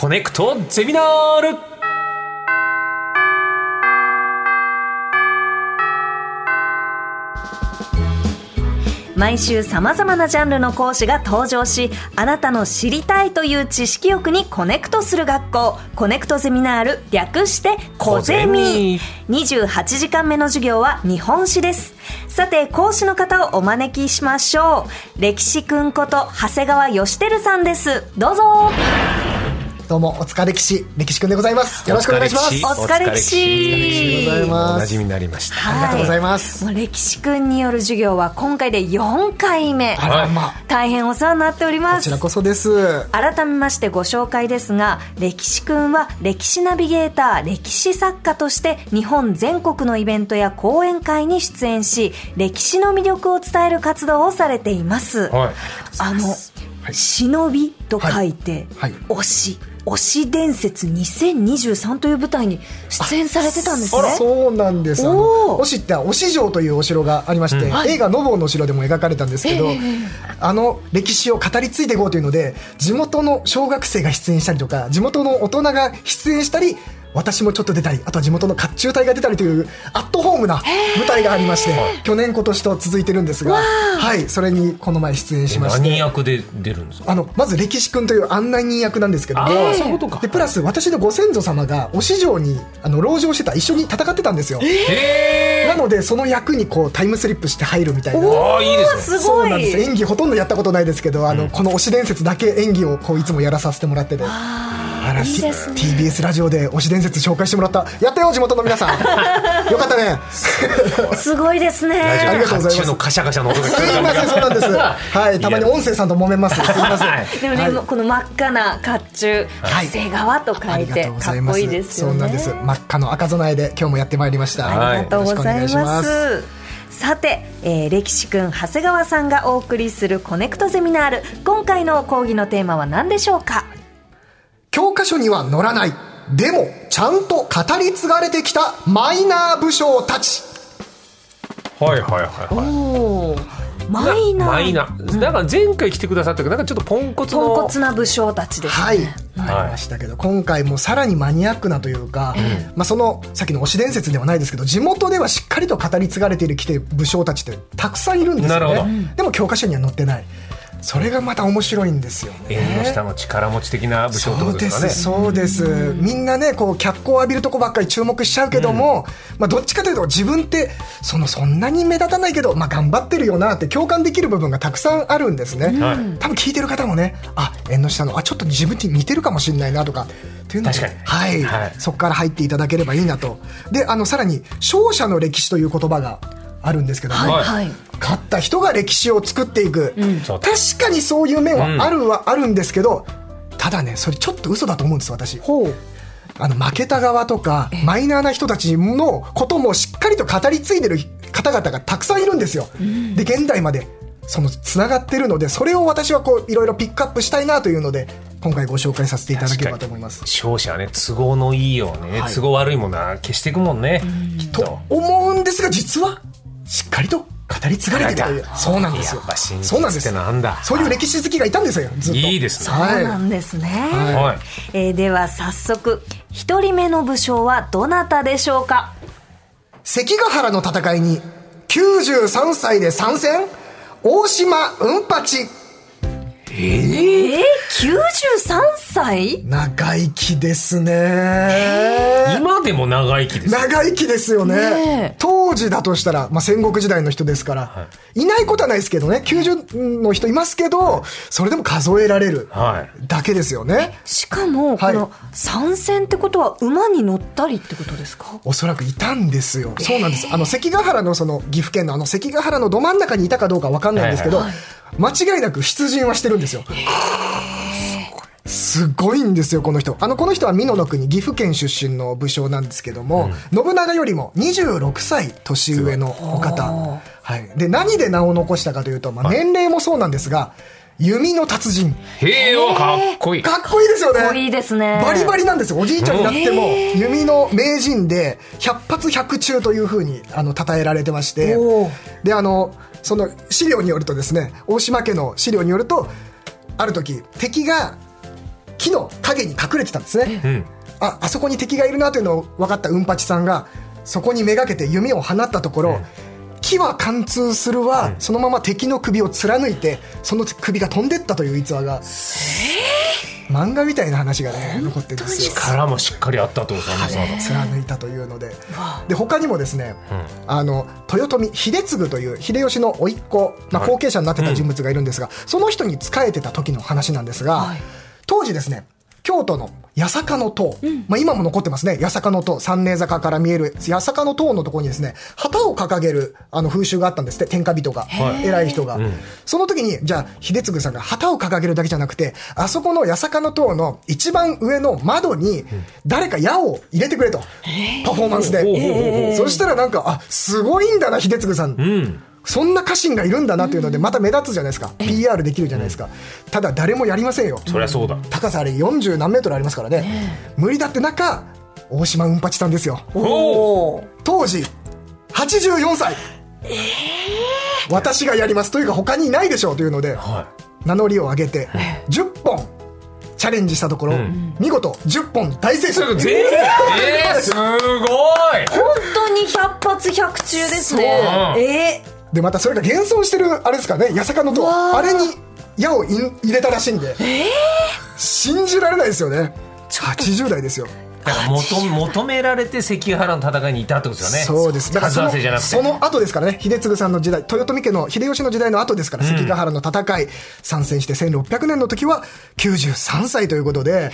コネクトゼミナール。毎週さまざまなジャンルの講師が登場しあなたの知りたいという知識欲にコネクトする学校コネクトゼミナール略してコゼミ。28時間目の授業は日本史です。さて講師の方をお招きしましょう。歴史くんこと長谷川義輝さんです。どうぞどうも、お疲れ歴史、歴史くんでございます。よろしくお願いします。お疲れ歴史お疲れ歴史でございますおなじみになりました、はい。ありがとうございます。もう歴史くんによる授業は今回で4回目。あらま、大変お世話になっております。こちらこそです。改めましてご紹介ですが歴史くんは歴史ナビゲーター歴史作家として日本全国のイベントや講演会に出演し歴史の魅力を伝える活動をされています、はい。あの、はい。忍びと書いて、はい。推し推し伝説2023という舞台に出演されてたんですね。そうなんです。あおの、ー押っては、押城というお城がありまして、映画のぼうの城でも描かれたんですけど、あの歴史を語り継いでいこうというので、地元の小学生が出演したりとか、地元の大人が出演したり、私もちょっと出たり、あとは地元の甲冑隊が出たりというアットホームな舞台がありまして、去年今年と続いてるんですが、はい、それにこの前出演しまして。何役で出るんですか？あのまず歴史君という案内人役なんですけども、あーそういうことか。でプラス私のご先祖様がお市場にあの籠城してた一緒に戦ってたんですよ、へなのでその役にこうタイムスリップして入るみたいな。ああいいですね。すごそうなんです。い演技ほとんどやったことないですけどあの、この推し伝説だけ演技をこういつもやらさせてもらっててあらいね。TBS ラジオで推し伝説紹介してもらったやったよ地元の皆さん。よかったね。すごいですね。ありがとうございます。カシャカシャの音がすいませんそうなんです。はいたまに音声さんと揉めます。すいません。はい。でもね、はい。この真っ赤な甲冑、はい長谷川と書いてありがとうごかっざいますこいいですよね。そうなんです。真っ赤の赤備えで今日もやってまいりました。ありがとうございます。す。さて、えー歴史くん長谷川さんがお送りするコネクトゼミナール。今回の講義のテーマは何でしょうか？教科書には載らない。でもちゃんと語り継がれてきたマイナー武将たち。はいはいはいおはい。おマイナー。マイナなん。か前回来てくださったけどなんかちょっとポンコツのポンコツな武将たちです、ね、はい。ありましたけど、今回もさらにマニアックなというか、まあ、そのさっきの推し伝説ではないですけど地元ではしっかりと語り継がれている来て武将たちってたくさんいるんですよなるほど。ねでも教科書には載ってないそれがまた面白いんですよね。縁の下の力持ち的な武将ってことですかね。すそうです、みんなねこう脚光を浴びるとこばっかり注目しちゃうけども、まあ、どっちかというと自分ってそのそんなに目立たないけど、まあ、頑張ってるよなって共感できる部分がたくさんあるんですね、はい。多分聞いてる方もねあ縁の下のあちょっと自分に似てるかもしれないなとかっていうので確かに。はい。はい。そこから入っていただければいいなと。であのさらに勝者の歴史という言葉があるんですけども、はい。はい。勝った人が歴史を作っていく、そう確かにそういう面はあるはあるんですけど、ただねそれちょっと嘘だと思うんです私。ほう。あの負けた側とかマイナーな人たちのこともしっかりと語り継いでる方々がたくさんいるんですよ、で現代までそのつながってるのでそれを私はこういろいろピックアップしたいなというので今回ご紹介させていただければと思います。勝者はね都合のいいようね、はい。都合悪いものは消していくもんね、きっと。と思うんですが実はしっかりと語り継がれているというそうなんですよ。そうなんです。なんだ。そういう歴史好きがいたんですよずっと。いいですね。そうはいなんですね、はい。えーでは早速一人目の武将はどなたでしょうか？関ヶ原の戦いに93歳で参戦？大島うんぱちえー、93歳？長生きですね。今でも長生きです長生きですよね。ねえ。当時だとしたら、まあ、戦国時代の人ですから、い、ないことはないですけどね。90の人いますけどそれでも数えられるはい。だけですよね。しかもこはい。の参戦ってことは馬に乗ったりってことですか？おそらくいたんですよ。そうなんです。あの関ヶ原のその岐阜県のあの関ヶ原のど真ん中にいたかどうかわかんないんですけど、はい間違いなく出陣はしてるんですよ。すごいんですよ、この人。あの、この人は美濃の国、岐阜県出身の武将なんですけども、信長よりも26歳年上のお方。はい。で、何で名を残したかというと、まあ、年齢もそうなんですが、弓の達人。へえおかっこいいかっこいいですよね。かっこいいですねバリバリなんですよ。おじいちゃんになっても、弓の名人で、百発百中というふうに、あの、称えられてましてで、あの、その資料によるとですね、大島家の資料によると、ある時、敵が、木の陰に隠れてたんですね、うん。ああそこに敵がいるなというのを分かったうんぱちさんがそこにめがけて弓を放ったところ、木は貫通するは、そのまま敵の首を貫いてその首が飛んでったという逸話が、漫画みたいな話がね残ってるんですよ。力もしっかりあったってこと貫いたというので。で他にもですね、あの豊臣秀次という秀吉の甥っ子、まあ、はい。後継者になってた人物がいるんですが、その人に仕えてた時の話なんですが、当時ですね京都の八坂の塔、まあ、今も残ってますね。八坂の塔。三名坂から見える八坂の塔のところにですね旗を掲げるあの風習があったんですって。天下人が、はい偉い人が、ん。その時にじゃあ秀次さんが旗を掲げるだけじゃなくてあそこの八坂の塔の一番上の窓に誰か矢を入れてくれと、パフォーマンスで、えそしたらなんかあすごいんだな秀次さん、うんそんな家臣がいるんだなというのでまた目立つじゃないですか。PR できるじゃないですか。ただ誰もやりませんよ。そりゃそうだ。高さあれ40何メートルありますからね。無理だって中大島うんぱちさんですよ。おお当時84歳。私がやりますというか他にいないでしょうというのでは名乗りを上げて10本チャレンジしたところ、ん。見事10本大成功。い全員えー、すごい。本当に百発百中ですね。えでまたそれが現存してるあれですからね八坂の塔。あれに矢を入れたらしいんで、信じられないですよね。80代ですよ。だから求求められて関ヶ原の戦いにいたってことですよね。そうです。だからその数合わせじゃなくて。その後ですからね秀次さんの時代豊臣家の秀吉の時代の後ですから、関ヶ原の戦い参戦して1600年の時は93歳ということで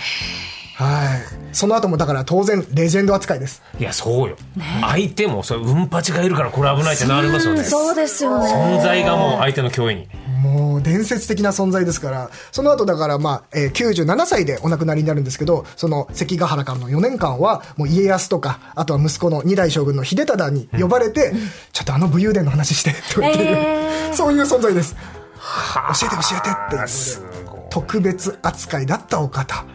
はい。その後もだから当然レジェンド扱いです。いやそうよ、相手もそれうんぱちがいるからこれ危ないってなりますよね。そうですよね。存在がもう相手の脅威に。もう伝説的な存在ですから。その後だからまあ、えー97歳でお亡くなりになるんですけどその関ヶ原からの4年間はもう家康とかあとは息子の二代将軍の秀忠に呼ばれて、ちょっとあの武勇伝の話してと言っていう、えー。そういう存在です。教えて教えてっていう特別扱いだったお方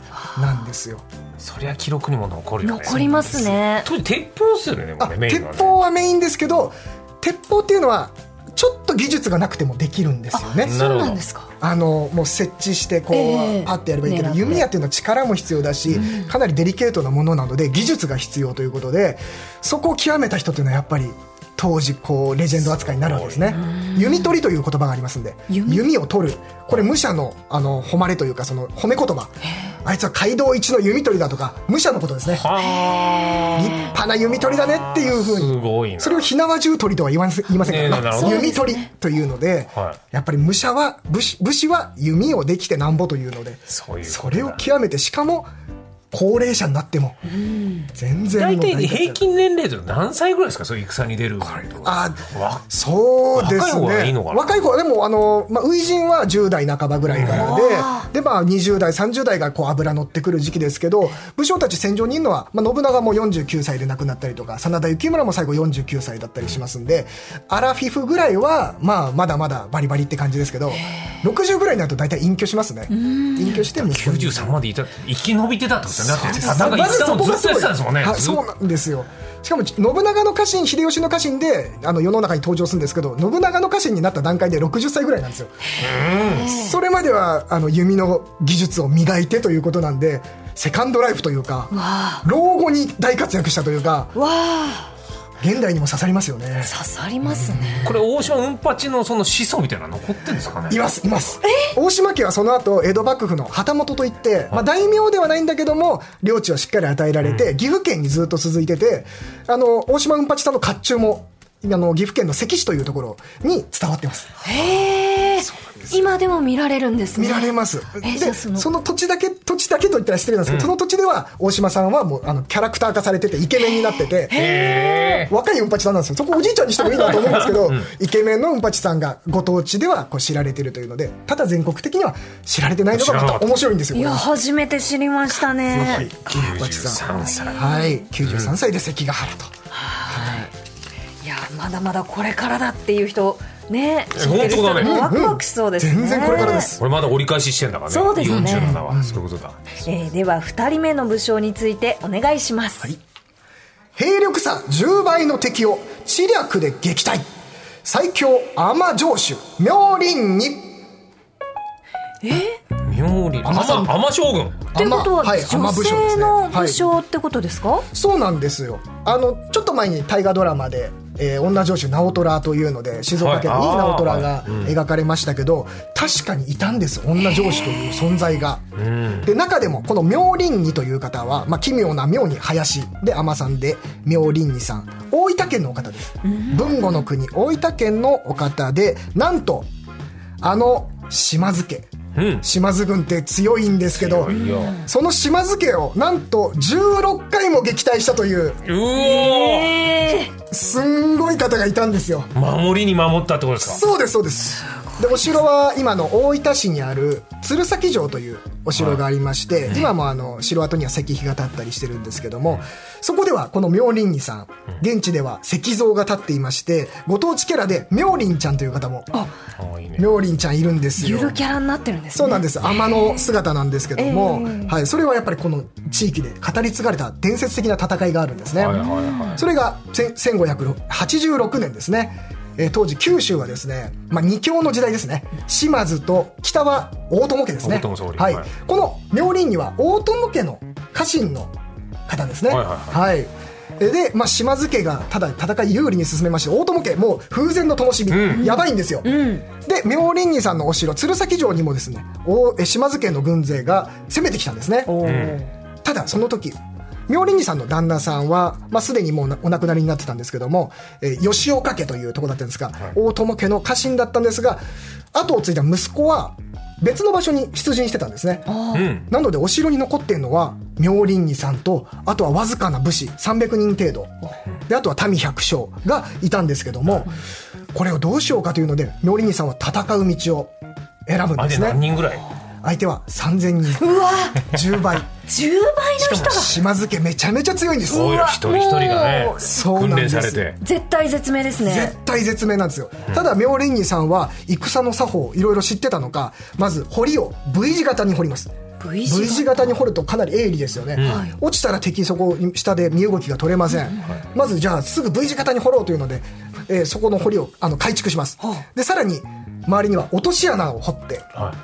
なんですよ。そりゃ記録にも残るよね。残りますね。当時鉄砲っすよねねメイン鉄砲はメインですけど鉄砲っていうのはちょっと技術がなくてもできるんですよね。なそうるほどなんですか。あのもう設置してこう、ええ。パッてやればいいけど弓矢っていうのは力も必要だし、かなりデリケートなものなので技術が必要ということでそこを極めた人っていうのはやっぱり当時こうレジェンド扱いになるわけですね。弓取りという言葉がありますんで。弓？弓を取る。これ武者のあの誉れというかその褒め言葉。あいつは街道一の弓取りだとか武者のことですね。は立派な弓取りだねっていうふうに。ごいな。それを火縄銃取りとは言わせ言いませんからね。弓取りというので、はい。やっぱり武者は武士武士は弓をできてなんぼというのでそういうことだ。それを極めてしかも高齢者になっても全然大体平均年齢って何歳ぐらいですか？そういう戦に出るあわそうですね。若い子はでもあの、まあ、初陣は10代半ばぐらいからでで、まあ、20代30代がこう油乗ってくる時期ですけど武将たち戦場にいるのは、まあ、信長も49歳で亡くなったりとか真田幸村も最後49歳だったりしますんでアラフィフぐらいは、まあ、まだまだバリバリって感じですけど60ぐらいになると大体隠居しますね。隠居して息子に93までいた生き延びてたってことよね。だってそうなんかまずそこがすごいそうなんですよ。しかも信長の家臣秀吉の家臣であの世の中に登場するんですけど信長の家臣になった段階で60歳ぐらいなんですよ。それまではあの弓の技術を磨いてということなんでセカンドライフというかわ老後に大活躍したというかあわあ現代にも刺さりますよね。刺さりますね。これ大島うんぱちのその子孫みたいなの残ってるんですかね？いますいます。大島家はその後江戸幕府の旗本といって、まあ、大名ではないんだけども領地をしっかり与えられて、岐阜県にずっと続いててあの大島うんぱちさんの甲冑もあの岐阜県の関市というところに伝わってます。へえ。今でも見られるんですね。見られます。で、その。その土地だけ、土地だけと言ったら失礼なんですけど、その土地では大島さんはもうあのキャラクター化されててイケメンになってて、へえ。若いうんぱちさんなんですよ。そこおじいちゃんにしてもいいなと思うんですけど、イケメンのうんぱちさんがご当地ではこう知られてるというので、ただ全国的には知られてないのがまた面白いんですよ。いやこ初めて知りましたね。うんぱちさん。93歳。はい、93歳で関ヶ原と。い。やまだまだこれからだっていう人ね知本当だね。もワクワクしそうですね。全然これからです。これまだ折り返ししてんだからね。そうですね。47は。そういうことだ。えーでは2人目の武将についてお願いします、兵力差10倍の敵を知略で撃退。最強天城主、妙林に。妙妙理尼さん。尼尼将軍。ってことは、はい女性ねの武は将ってことですか、そうなんですよ。あのちょっと前に大河ドラマで、えー女城主直虎というので静岡県にはい。直虎あが描かれましたけど、確かにいたんです女城主という存在が。うん。で中でもこの妙林二という方は、まあ、奇妙な妙に林。で尼さんで妙林二さん。大分県のお方です。豊後の国大分県のお方でなんとあの島津家。うん島津軍って強いんですけどその島津家をなんと16回も撃退したというすんごい方がいたんですよ。守りに守ったってことですか？そうですそうですでお城は今の大分市にある鶴崎城というお城がありまして、今もあの城跡には石碑が立ったりしてるんですけどもそこではこの妙林二さん現地では石像が立っていましてご当地キャラで妙林ちゃんという方もあいいね。妙林ちゃんいるんですよ。ゆるキャラになってるんですね。そうなんです。天の姿なんですけども、ええ。はい、それはやっぱりこの地域で語り継がれた伝説的な戦いがあるんですね、はいはいはい。それがせ1586年ですね、えー当時九州はですね、まあ、二強の時代ですね。島津と北は大友家ですね。大友総理。はい。はい。この妙林には大友家の家臣の方ですね。はいはいはい。えで、まあ、島津家がただ戦い有利に進めまして大友家もう風前の灯火、うん。やばいんですよ、うん。で妙林二さんのお城鶴崎城にもですね大え島津家の軍勢が攻めてきたんですね。ただその時妙林二さんの旦那さんは、まあ、すでにもうなお亡くなりになってたんですけども、えー吉岡家というところだったんですが、大友家の家臣だったんですが後を継いだ息子は別の場所に出陣してたんですね。うん。なのでお城に残ってるのは妙林二さんとあとはわずかな武士300人程度。であとは民百姓がいたんですけどもこれをどうしようかというので妙林二さんは戦う道を選ぶんですね。何人ぐらい？相手は3000人。うわ。10倍。10倍の人が。島津家めちゃめちゃ強いんです。そうよ。一人一人がねそう。なんです訓練されて。絶対絶命ですね。絶対絶命なんですよ、ただ妙蓮二さんは戦の作法をいろいろ知ってたのかまず堀を V 字型に掘ります。V V 字型に掘るとかなり鋭利ですよね、はい。落ちたら敵そこ下で身動きが取れません、まずじゃあすぐ V 字型に掘ろうというので、えーそこの堀をあの改築します、でさらに周りには落とし穴を掘っては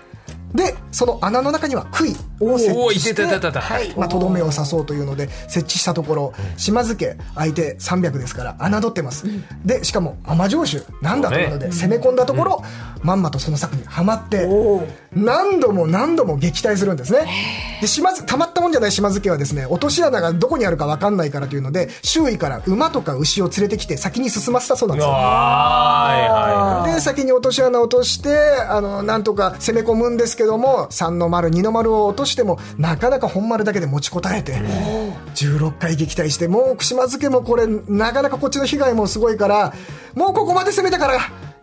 でその穴の中には杭。を設置してとどめを刺そうというので設置したところ島津家相手300ですから侮ってます、でしかも雨城主なんだというので攻め込んだところ、まんまとその策にはまって何度も何度も撃退するんですね。で島津たまったもんじゃない島津家はですね落とし穴がどこにあるか分かんないからというので周囲から馬とか牛を連れてきて先に進ませたそうなんいですよ。はいで先に落とし穴を落としてあのなんとか攻め込むんですけども3の丸2の丸を落としてもなかなか本丸だけで持ちこたえて16回撃退してもう島津家もこれなかなかこっちの被害もすごいからもうここまで攻めたから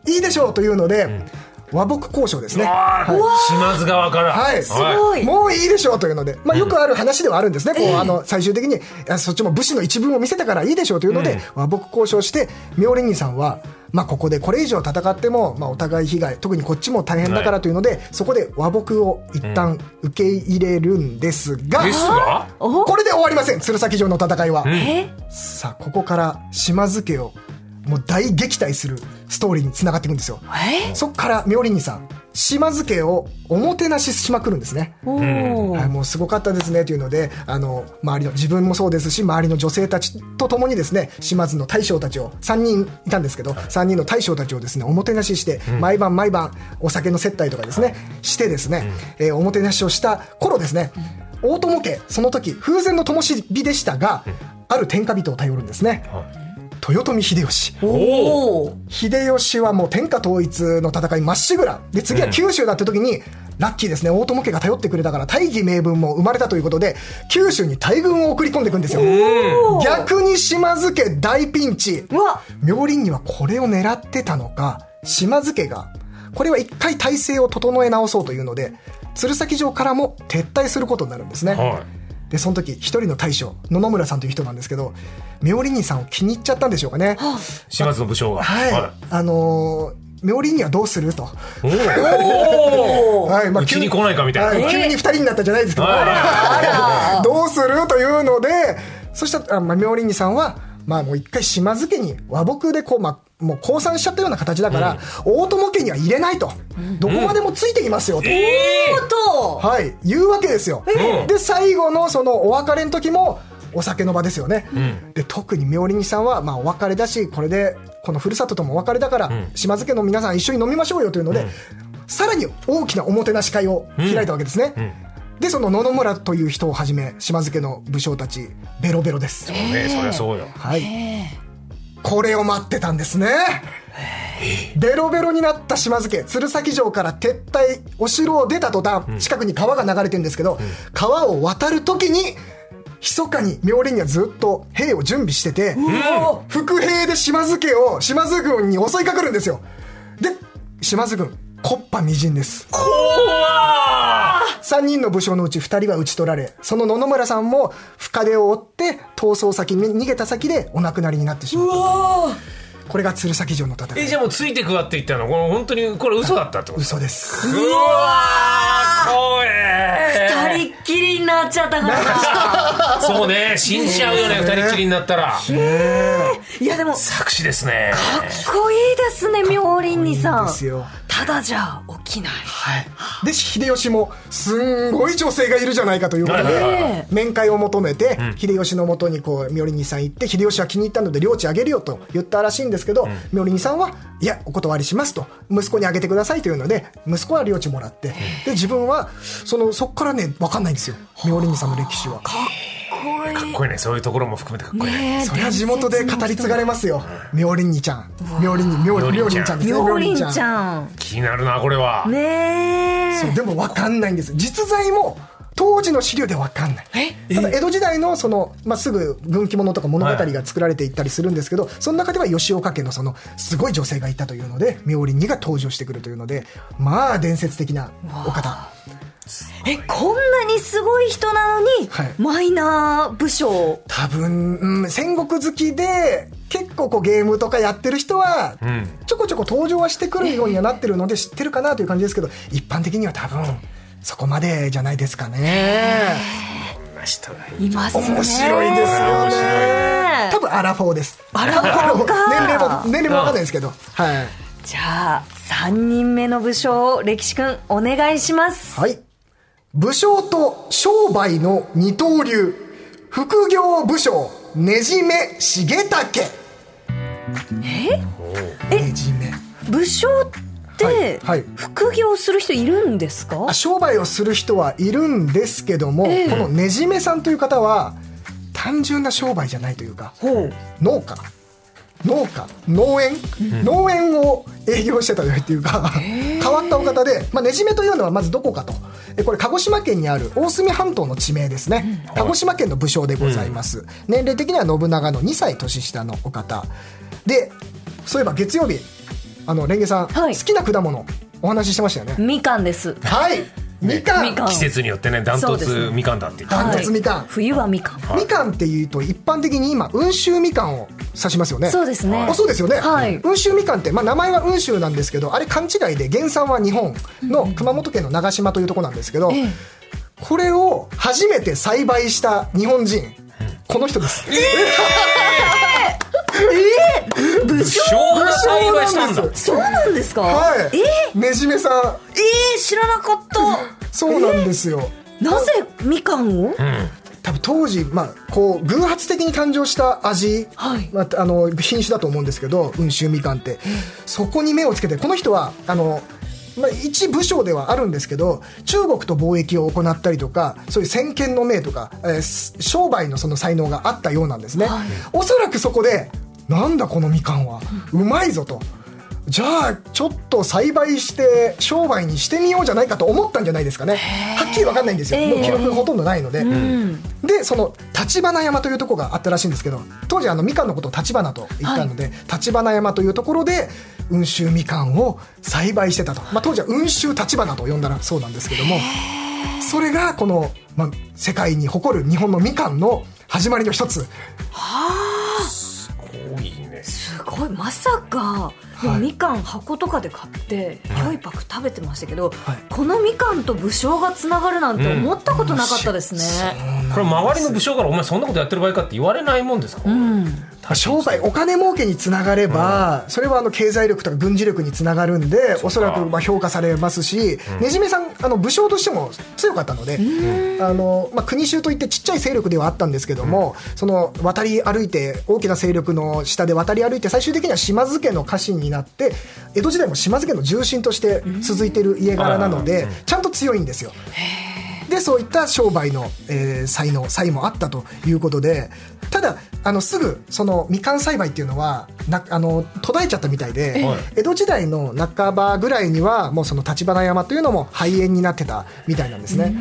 いいでしょうというので、和睦交渉ですね。あー。島津側から。はい、すごい。もういいでしょうというので、まあ、よくある話ではあるんですね、こうあの最終的にそっちも武士の一文を見せたからいいでしょうというので、和睦交渉して妙蓮二さんは、まあ、ここでこれ以上戦っても、まあ、お互い被害特にこっちも大変だからというので、そこで和睦を一旦受け入れるんですが、ですが？お？これで終わりません鶴崎城の戦いは。え？さあここから島津家をもう大撃退するストーリーにつながっていくんですよ。え？そっから妙蓮二さん島津家をおもてなししまくるんですね。はい、もうすごかったですねというのであの周りの自分もそうですし周りの女性たちと共にですね島津の大将たちを3人いたんですけど3人の大将たちをですねおもてなしして、毎晩毎晩お酒の接待とかですね、してですね、えーおもてなしをした頃ですね、大友家その時風前の灯火でしたが、ある天下人を頼るんですね、豊臣秀吉。秀吉はもう天下統一の戦いまっしぐらで次は九州だって時に、ラッキーですね。大友家が頼ってくれたから大義名分も生まれたということで九州に大軍を送り込んでいくんですよ。逆に島津家大ピンチ。妙林にはこれを狙ってたのか。島津家がこれは一回体制を整え直そうというので鶴崎城からも撤退することになるんですね、はでその時一人の大将野々村さんという人なんですけど妙林さんを気に入っちゃったんでしょうかね、い島津の武将が。はい、あのー妙林にはどうする？と、おお はい。うちに来ないかみたいな。は急に2人になったじゃないですけど、あどうする？というのでそしたら、まあ、妙林さんは、まあ、もう一回島津家に和睦でこう、まあ、もう降参しちゃったような形だから、大友家には入れないと、どこまでもついてきますよと。はい、言うわけですよ。うんで最後のそのお別れの時もお酒の場ですよね。ん。で特に妙利さんはまあお別れだしこれでこのふるさとともお別れだから、ん。島津家の皆さん一緒に飲みましょうよというので、さらに大きなおもてなし会を開いたわけですね。ん。でその野々村という人をはじめ島津家の武将たちベロベロです。えねそりゃそうよ。はい。これを待ってたんですね。ベロベロになった島津家鶴崎城から撤退お城を出た途端近くに川が流れてるんですけど、川を渡る時に密かに妙蓮にはずっと兵を準備してて、伏兵で島津家を島津軍に襲いかかるんですよ。で島津軍木っ端みじんです。3人の武将のうち2人は討ち取られその野々村さんも深手を負って逃走先に逃げた先でお亡くなりになってしまった。これが鶴崎城の戦い。えじゃあもうついてくわって言ったの？この本当にこれ嘘だったってこと？嘘です。うわー怖え二人っきりになっちゃったから。そうね。死んじゃうよね二人きりになったら。いやでもか作詞ですね。っこいいですね妙林にさんですよただじゃ起きない。はい。で秀吉もすんごい女性がいるじゃないかということで面会を求めて秀吉のもとにこう妙利さん行って秀吉は気に入ったので領地あげるよと言ったらしいんですけど妙利さんはいやお断りしますと息子にあげてくださいというので息子は領地もらって。で自分はそのそこからね分かんないんですよ。妙利さんの歴史は。かっこいい。かっこいいね。そういうところも含めてかっこいいね。それは地元で語り継がれますよ。妙利ちゃん。妙利妙妙ちゃん。利ちゃんですね。妙林利ちゃん。気になるなこれは。ねえ。そうでも分かんないんです。実在も当時の資料で分かんない。ただ江戸時代のその、まあ、すぐ軍記物とか物語が作られていったりするんですけど、その中では吉岡家のそのすごい女性がいたというので妙林にが登場してくるというのでまあ伝説的なお方えこんなにすごい人なのに、はい。マイナー武将多分、うん、戦国好きで結構こうゲームとかやってる人はうん。ちょこちょこ登場はしてくるようにはなってるので知ってるかなという感じですけど一般的には多分そこまでじゃないですかね。こんな人がいますね。面白いですよね。多分アラフォーです。アラフォーか。年齢も年齢もわかんないですけど、はい。じゃあ3人目の武将を歴史くんお願いします。はい。武将と商売の二刀流、副業武将ねじめ重武。え？ねじめ。武将って、はいはい。副業する人いるんですか？あ商売をする人はいるんですけども、ええ。このねじめさんという方は単純な商売じゃないというか農家農家農園、農園を営業してたというか変わったお方で、まあ、ねじめというのはまずどこかと。えこれ鹿児島県にある大隅半島の地名ですね、鹿児島県の武将でございます、年齢的には信長の2歳年下のお方。でそういえば月曜日あのレンゲさん、はい。好きな果物お話ししてましたよね。みかんです。はいみかん。みかん。季節によってねダントツみかんだって言ってダントツみかん。はい冬はみかん。みかんっていうと一般的に今温州みかんを指しますよね。そうですね。あそうですよね、はい。温州みかんって、まあ、名前は温州なんですけどあれ勘違いで原産は日本の熊本県の長島というところなんですけど、ええ。これを初めて栽培した日本人この人です、武将が栽培したんだ。そうなんです。か、はい。えねじめさん。えー、知らなかった。そうなんですよ、なぜみかんを、うん。多分当時、まあ、こう偶発的に誕生した味、はい。まあ、あの品種だと思うんですけど温州みかんって。そこに目をつけてこの人はあの、まあ、一武将ではあるんですけど中国と貿易を行ったりとかそういう先見の明とか、えーす商売のその才能があったようなんですね、おそらくそこでなんだこのみかんは。うまいぞと。じゃあちょっと栽培して商売にしてみようじゃないかと思ったんじゃないですかね。はっきり分かんないんですよ、ええもう記録がほとんどないので、うん。でその立花山というところがあったらしいんですけど当時あのみかんのことを立花と言ったので、立花山というところで温州みかんを栽培してたと、まあ、当時は温州立花と呼んだらそうなんですけどもそれがこの、まあ、世界に誇る日本のみかんの始まりの一つ。多いね。すごいまさか、い。もうみかん箱とかで買ってひょいぱく食べてましたけど、はい。このみかんと武将がつながるなんて思ったことなかったですね、これ周りの武将からお前そんなことやってる場合かって言われないもんですか？うん商売お金儲けにつながれば、それはあの経済力とか軍事力につながるんでおそらくまあ評価されますし、ねじめさんあの武将としても強かったので、あのまあ、国衆といってちっちゃい勢力ではあったんですけども、その渡り歩いて大きな勢力の下で渡り歩いて最終的には島津家の家臣になって江戸時代も島津家の重臣として続いている家柄なので、ちゃんと強いんですよ。でそういった商売の、えー才能才もあったということでただあのすぐそのみかん栽培っていうのはなあの途絶えちゃったみたいで、はい。江戸時代の半ばぐらいにはもうその立花山というのも廃園になってたみたいなんですね。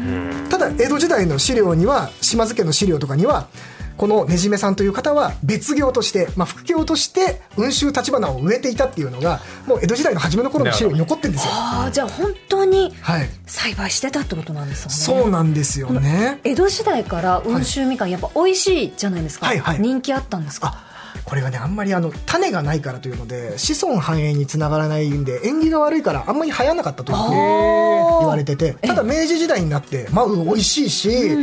ただ江戸時代の資料には島津家の資料とかにはこのねじめさんという方は別業として、まあ、副業として雲州立花を植えていたっていうのがもう江戸時代の初めの頃の資料に残ってるんですよ。ああじゃあ本当にはい、栽培してたってことなんですよね。そうなんですよね。江戸時代から温州みかんやっぱ美味しいじゃないですか、はいはい。人気あったんですか？あこれがねあんまりあの種がないからというので子孫繁栄につながらないんで縁起が悪いからあんまり流行らなかったと言われててただ明治時代になってまあ美味しいし、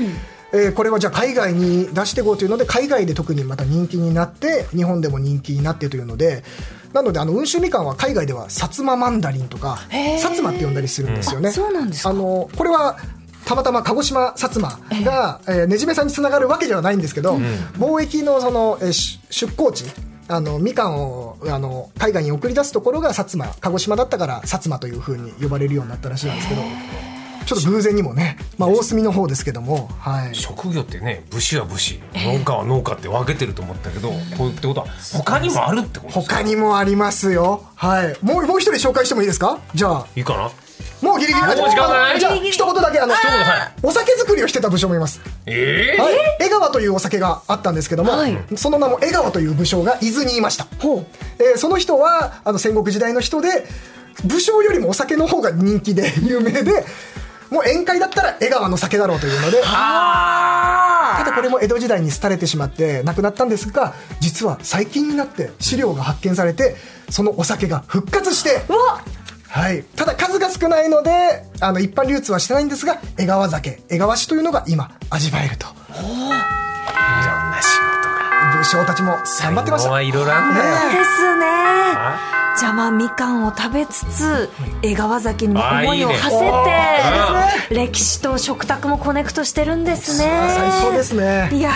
えーこれはじゃあ海外に出していこうというので海外で特にまた人気になって日本でも人気になってというのでなのであの温州みかんは海外では薩摩マンダリンとか薩摩って呼んだりするんですよね。あそうなんですか。あのこれはたまたま鹿児島薩摩が、えー。ねじめさんにつながるわけではないんですけど、貿易のその、えーし出港地あのみかんをあの海外に送り出すところが薩摩鹿児島だったから薩摩というふうに呼ばれるようになったらしいんですけどちょっと偶然にもね、まあ、大隅の方ですけども、はい、職業ってね武士は武士農家は農家って分けてると思ったけどこういうってことは他にもあるってことですか？他にもありますよ、はい、もうもう一人紹介してもいいですか？じゃあ。いいかな？もうギリギリもう時間がない？じゃあ一言だけあのお酒作りをしてた武将もいます。ええはい、江川というお酒があったんですけども、はい。その名も江川という武将が伊豆にいました、えーその人はあの戦国時代の人で武将よりもお酒の方が人気で有名でもう宴会だったら江川の酒だろうというのでただこれも江戸時代に廃れてしまってなくなったんですが実は最近になって資料が発見されてそのお酒が復活してうわはい、ただ数が少ないのであの一般流通はしてないんですが江川酒江川酒というのが今味わえると。いろんな仕事が武将たちも頑張ってました。い。ろいろあるんだよ。ですねあじゃあまあみかんを食べつつ江川崎に思いをいいね。馳せて歴史と食卓もコネクトしてるんですね。最高ですね。いやー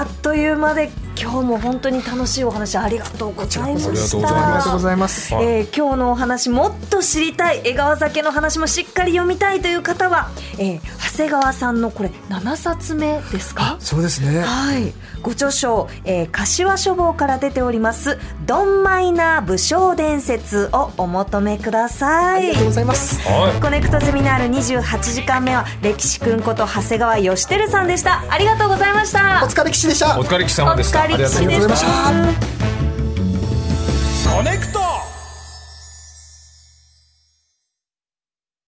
あっという間で今日も本当に楽しいお話ありがとうございました。ありがとうございありがとうごますざいます。はいえー今日のお話もっと知りたい。江川酒の話もしっかり読みたいという方は、えー長谷川さんのこれ7冊目ですか？そうですね。はい、ご著書、えー柏書房から出ております「ドンマイナー武将伝説」をお求めください。ありがとうございます。はい。コネクトゼミナール28時間目は歴史くんこと長谷川義輝さんでした。ありがとうございました。お疲れ騎士でした。お疲れ様でした。お疲れありがとうございました。様でした